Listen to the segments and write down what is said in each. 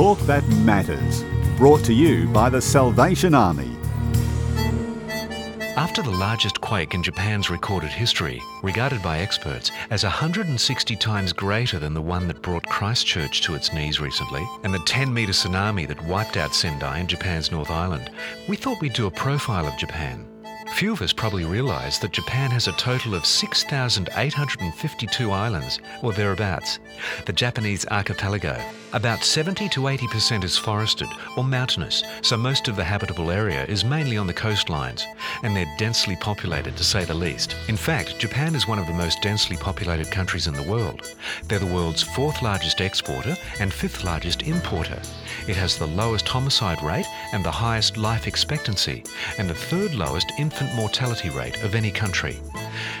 talk that matters. Brought to you by the Salvation Army. After the largest quake in Japan's recorded history, regarded by experts as 160 times greater than the one that brought Christchurch to its knees recently, and the 10 metre tsunami that wiped out Sendai in Japan's North Island, we thought we'd do a profile of Japan. Few of us probably realise that Japan has a total of 6,852 islands, or thereabouts. The Japanese archipelago. About 70 to 80% is forested or mountainous, so most of the habitable area is mainly on the coastlines, and they're densely populated to say the least. In fact, Japan is one of the most densely populated countries in the world. They're the world's fourth largest exporter and fifth largest importer. It has the lowest homicide rate and the highest life expectancy, and the third lowest infant mortality rate of any country.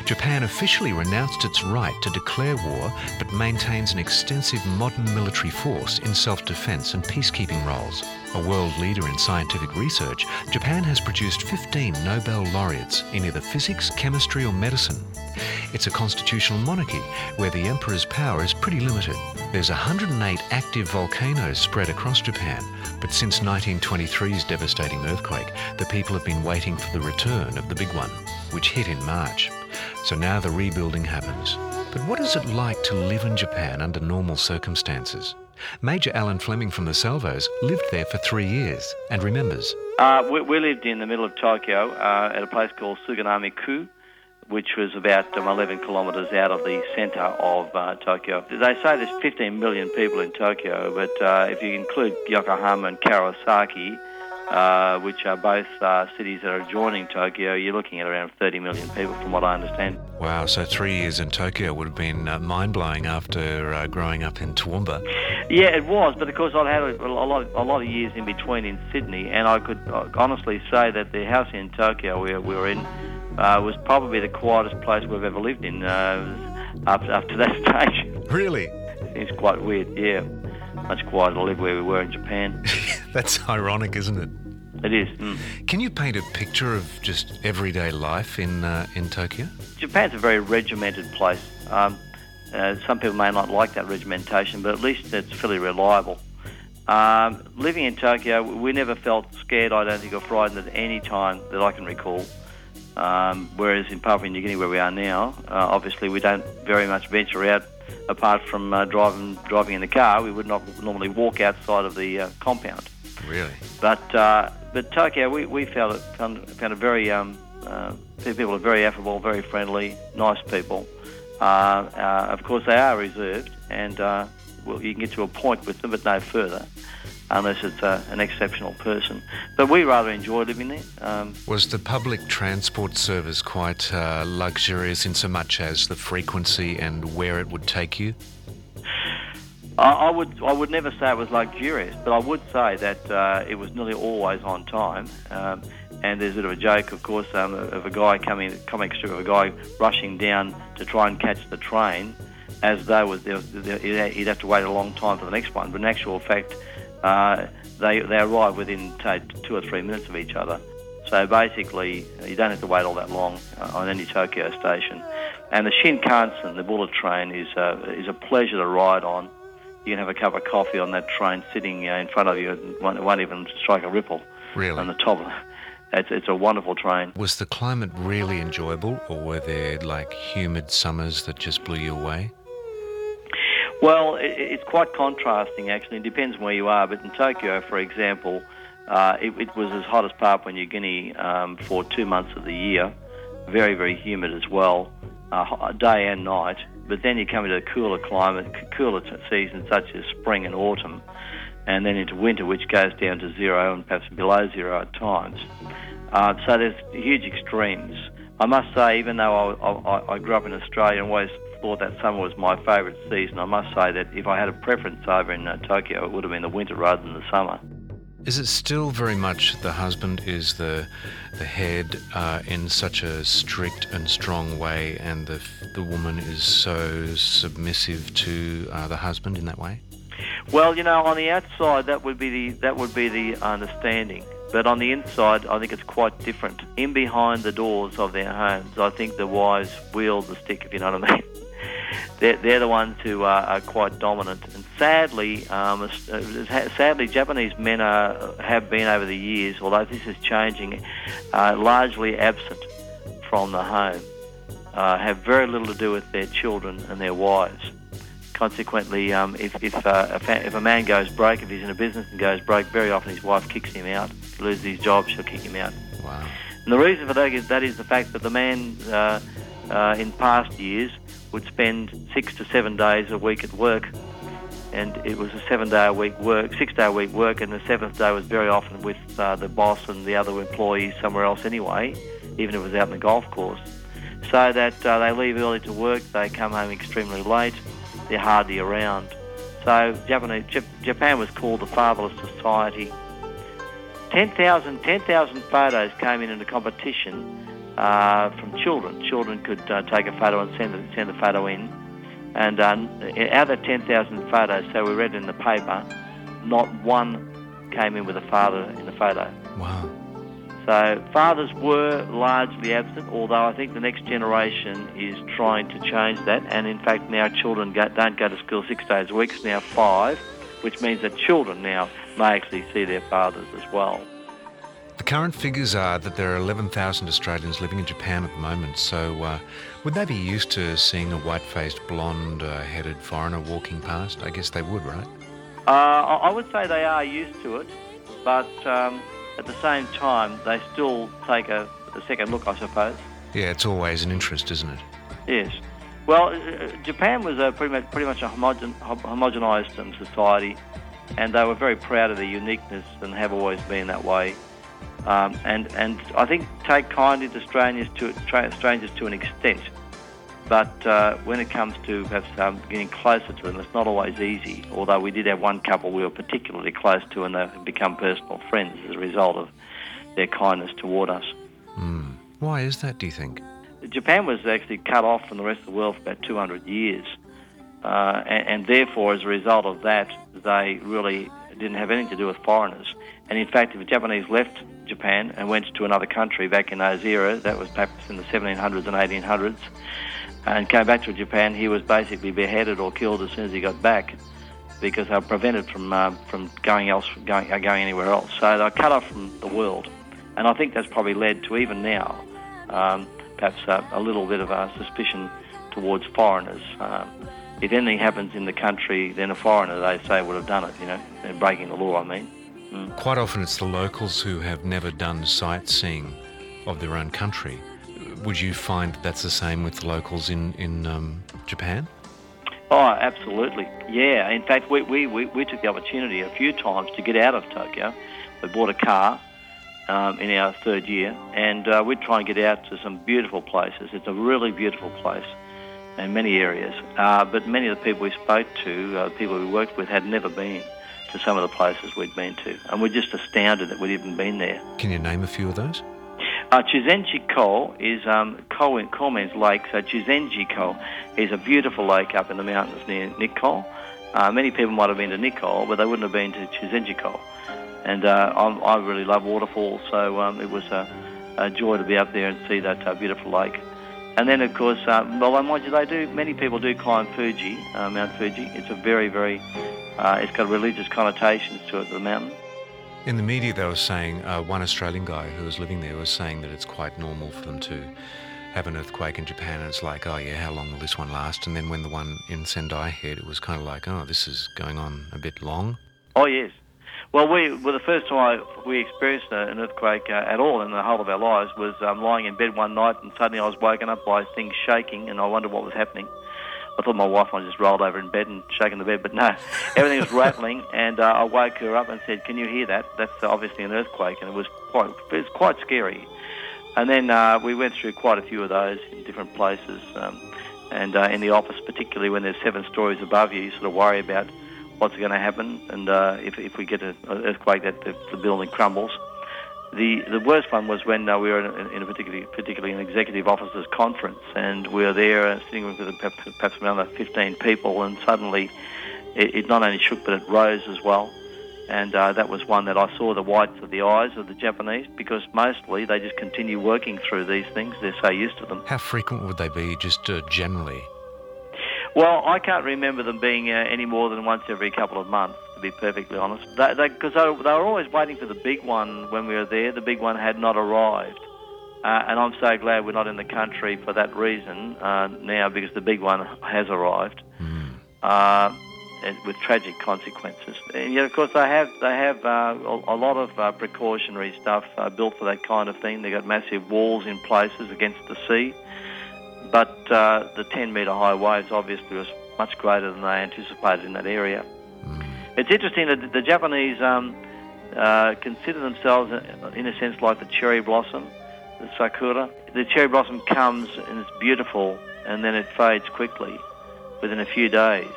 Japan officially renounced its right to declare war but maintains an extensive modern military force in self defense and peacekeeping roles. A world leader in scientific research, Japan has produced 15 Nobel laureates in either physics, chemistry, or medicine. It's a constitutional monarchy where the emperor's power is pretty limited. There's 108 active volcanoes spread across Japan, but since 1923's devastating earthquake, the people have been waiting for the return of the big one, which hit in March. So now the rebuilding happens. But what is it like to live in Japan under normal circumstances? Major Alan Fleming from the Salvos lived there for three years and remembers. Uh, we, we, lived in the middle of Tokyo uh, at a place called Suginami-ku, which was about um, 11 kilometres out of the centre of uh, Tokyo. They say there's 15 million people in Tokyo, but uh, if you include Yokohama and Kawasaki, uh, which are both uh, cities that are adjoining Tokyo, you're looking at around 30 million people, from what I understand. Wow, so three years in Tokyo would have been uh, mind blowing after uh, growing up in Toowoomba. Yeah, it was, but of course I'd had a, a, lot, a lot of years in between in Sydney, and I could uh, honestly say that the house in Tokyo we, we were in uh, was probably the quietest place we've ever lived in up, up to that stage. Really? Seems quite weird, yeah. Much quieter to live where we were in Japan. That's ironic, isn't it? It is. Mm. Can you paint a picture of just everyday life in uh, in Tokyo? Japan's a very regimented place. Um, uh, some people may not like that regimentation, but at least it's fairly reliable. Um, living in Tokyo, we never felt scared, I don't think, or frightened at any time that I can recall. Um, whereas in Papua New Guinea, where we are now, uh, obviously we don't very much venture out apart from uh, driving driving in the car. We would not normally walk outside of the uh, compound. Really? But uh, but Tokyo, we, we found it found, found it very um, uh, people are very affable, very friendly, nice people. Uh, uh, of course, they are reserved, and uh, well, you can get to a point with them, but no further, unless it's uh, an exceptional person. But we rather enjoy living there. Um, Was the public transport service quite uh, luxurious in so much as the frequency and where it would take you? I, would I would never say it was luxurious, but I would say that uh, it was nearly always on time. Um, and there's a bit of a joke, of course, um, of a guy coming, comic strip of a guy rushing down to try and catch the train, as though was there, he'd have to wait a long time for the next one. But in actual fact, uh, they they arrive within say, two or three minutes of each other. So basically, you don't have to wait all that long uh, on any Tokyo station. And the Shinkansen, the bullet train, is uh, is a pleasure to ride on you can have a cup of coffee on that train sitting uh, in front of you and won't, won't even strike a ripple really? on the top of it. It's, it's a wonderful train. Was the climate really enjoyable, or were there like humid summers that just blew you away? Well, it, it's quite contrasting actually. It depends where you are. But in Tokyo, for example, uh, it, it, was as hot as Papua New Guinea um, for two months of the year. Very, very humid as well, uh, day and night. But then you come into a cooler climate, cooler seasons such as spring and autumn, and then into winter, which goes down to zero and perhaps below zero at times. Uh, so there's huge extremes. I must say, even though I, I, I grew up in Australia and always thought that summer was my favourite season, I must say that if I had a preference over in uh, Tokyo, it would have been the winter rather than the summer. Is it still very much the husband is the the head uh, in such a strict and strong way, and the the woman is so submissive to uh, the husband in that way? Well, you know, on the outside that would be the that would be the understanding, but on the inside, I think it's quite different. In behind the doors of their homes, I think the wives wield the stick, if you know what I mean. they're, they're the ones who are, are quite dominant. And sadly, um, sadly, Japanese men are, have been over the years, although this is changing, uh, largely absent from the home, uh, have very little to do with their children and their wives. Consequently, um, if, if, uh, if, if, a man goes broke, if he's in a business and goes broke, very often his wife kicks him out. He loses his job, she'll kick him out. Wow. And the reason for that is, that is the fact that the man uh, uh, in past years would spend six to seven days a week at work. And it was a seven day a week work, six day a week work, and the seventh day was very often with uh, the boss and the other employees somewhere else anyway, even if it was out in the golf course. So that uh, they leave early to work, they come home extremely late, they're hardly around. So Japanese, Japan was called the fatherless society. 10,000 10, photos came in in the competition uh, from children. Children could uh, take a photo and send the, send the photo in. And uh, out of 10,000 photos, so we read in the paper, not one came in with a father in the photo. Wow. So fathers were largely absent, although I think the next generation is trying to change that. And in fact, now children go, don't go to school six days a week, it's now five, which means that children now may actually see their fathers as well. The current figures are that there are 11,000 Australians living in Japan at the moment. So, uh, would they be used to seeing a white faced, blonde uh, headed foreigner walking past? I guess they would, right? Uh, I would say they are used to it, but um, at the same time, they still take a, a, second look, I suppose. Yeah, it's always an interest, isn't it? Yes. Well, uh, uh, Japan was a pretty much, pretty much a homogen, homogenised um, society, and they were very proud of their uniqueness and have always been that way. Um, and and I think take kindly to strangers to strangers to an extent, but uh, when it comes to perhaps um, getting closer to them, it's not always easy. Although we did have one couple we were particularly close to, and they've become personal friends as a result of their kindness toward us. Mm. Why is that? Do you think? Japan was actually cut off from the rest of the world for about 200 years, uh, and, and therefore, as a result of that, they really didn't have anything to do with foreigners. And in fact, if the Japanese left Japan and went to another country back in those eras, that was perhaps in the 1700s and 1800s, and came back to Japan, he was basically beheaded or killed as soon as he got back because they were prevented from uh, from going else going, uh, going anywhere else. So they were cut off from the world, and I think that's probably led to even now, um, perhaps uh, a little bit of a suspicion towards foreigners. Um, if anything happens in the country, then a foreigner, they say, would have done it. You know, they're breaking the law. I mean. Mm. Quite often it's the locals who have never done sightseeing of their own country. Would you find that that's the same with the locals in, in um, Japan? Oh, absolutely. Yeah. In fact, we, we, we, we, took the opportunity a few times to get out of Tokyo. We bought a car um, in our third year, and uh, we'd try and get out to some beautiful places. It's a really beautiful place in many areas. Uh, but many of the people we spoke to, uh, people we worked with, had never been to some of the places we'd been to, and we're just astounded that we'd even been there. Can you name a few of those? Uh, Chuzenji is um, Ko means lake, so Chuzenji Ko is a beautiful lake up in the mountains near Nikko. Uh, many people might have been to Nikko, but they wouldn't have been to Chuzenji Ko. And uh, I really love waterfalls, so um, it was a, a, joy to be up there and see that uh, beautiful lake. And then, of course, uh, well, I mind you, they do. Many people do climb Fuji, uh, Mount Fuji. It's a very, very uh, it's got religious connotations to it, the mountain. In the media, they were saying, uh, one Australian guy who was living there was saying that it's quite normal for them to have an earthquake in Japan, and it's like, oh yeah, how long will this one last? And then when the one in Sendai hit, it was kind of like, oh, this is going on a bit long. Oh yes. Well, we well the first time we experienced an earthquake uh, at all in the whole of our lives was um, lying in bed one night, and suddenly I was woken up by things shaking, and I wondered what was happening. I thought my wife might just rolled over in bed and shaken the bed, but no, everything was rattling, and uh, I woke her up and said, "Can you hear that? That's obviously an earthquake," and it was quite it was quite scary. And then uh, we went through quite a few of those in different places, um, and uh, in the office, particularly when there's seven stories above you, you sort of worry about what's going to happen, and uh, if if we get an earthquake, that the, the building crumbles. The the worst one was when uh, we were in, in, a particularly particularly an executive officers conference, and we were there uh, sitting with perhaps, perhaps around 15 people, and suddenly it, it, not only shook but it rose as well, and uh, that was one that I saw the whites of the eyes of the Japanese because mostly they just continue working through these things; they're so used to them. How frequent would they be, just uh, generally? Well, I can't remember them being uh, any more than once every couple of months, to be perfectly honest. Because they, they, they, they, were always waiting for the big one when we were there. The big one had not arrived. Uh, and I'm so glad we're not in the country for that reason uh, now because the big one has arrived. Mm. Uh, with tragic consequences. And yet, of course, they have they have uh, a, a, lot of uh, precautionary stuff uh, built for that kind of thing. They've got massive walls in places against the sea, but uh, the 10 metre high waves obviously was much greater than they anticipated in that area. It's interesting that the Japanese um, uh, consider themselves, uh, in a sense, like the cherry blossom, the sakura. The cherry blossom comes and it's beautiful, and then it fades quickly within a few days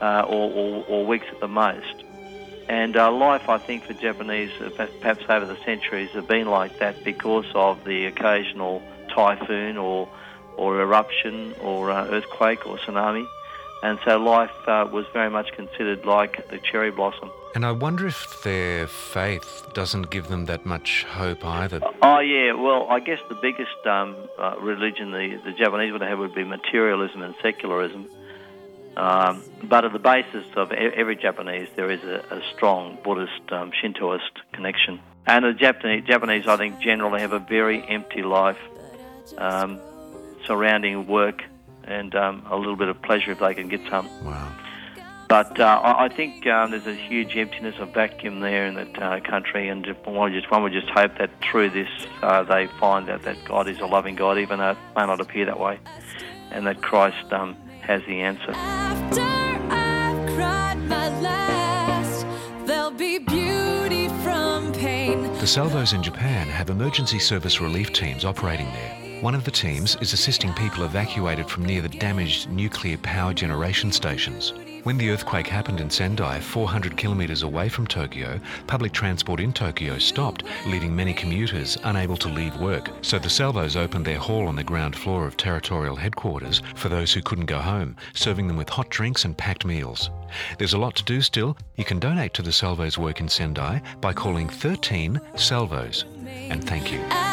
uh, or, or, or, weeks at the most. And uh, life, I think, for Japanese, uh, perhaps over the centuries, have been like that because of the occasional typhoon or, or eruption or uh, earthquake or tsunami. And so life uh, was very much considered like the cherry blossom. And I wonder if their faith doesn't give them that much hope either. Oh, yeah. Well, I guess the biggest um, uh, religion the, the Japanese would have would be materialism and secularism. Um, but at the basis of every Japanese, there is a, a strong Buddhist, um, Shintoist connection. And the Japanese, Japanese, I think, generally have a very empty life um, surrounding work and um, a little bit of pleasure if they can get some. Wow. But uh, I think um, there's a huge emptiness, a vacuum there in that uh, country, and one would, just, one would just hope that through this uh, they find that, that God is a loving God, even though it may not appear that way, and that Christ um, has the answer. the salvos in Japan have emergency service relief teams operating there. One of the teams is assisting people evacuated from near the damaged nuclear power generation stations. When the earthquake happened in Sendai, 400 kilometres away from Tokyo, public transport in Tokyo stopped, leaving many commuters unable to leave work. So the Salvos opened their hall on the ground floor of territorial headquarters for those who couldn't go home, serving them with hot drinks and packed meals. There's a lot to do still. You can donate to the Salvos work in Sendai by calling 13 Salvos. And thank you.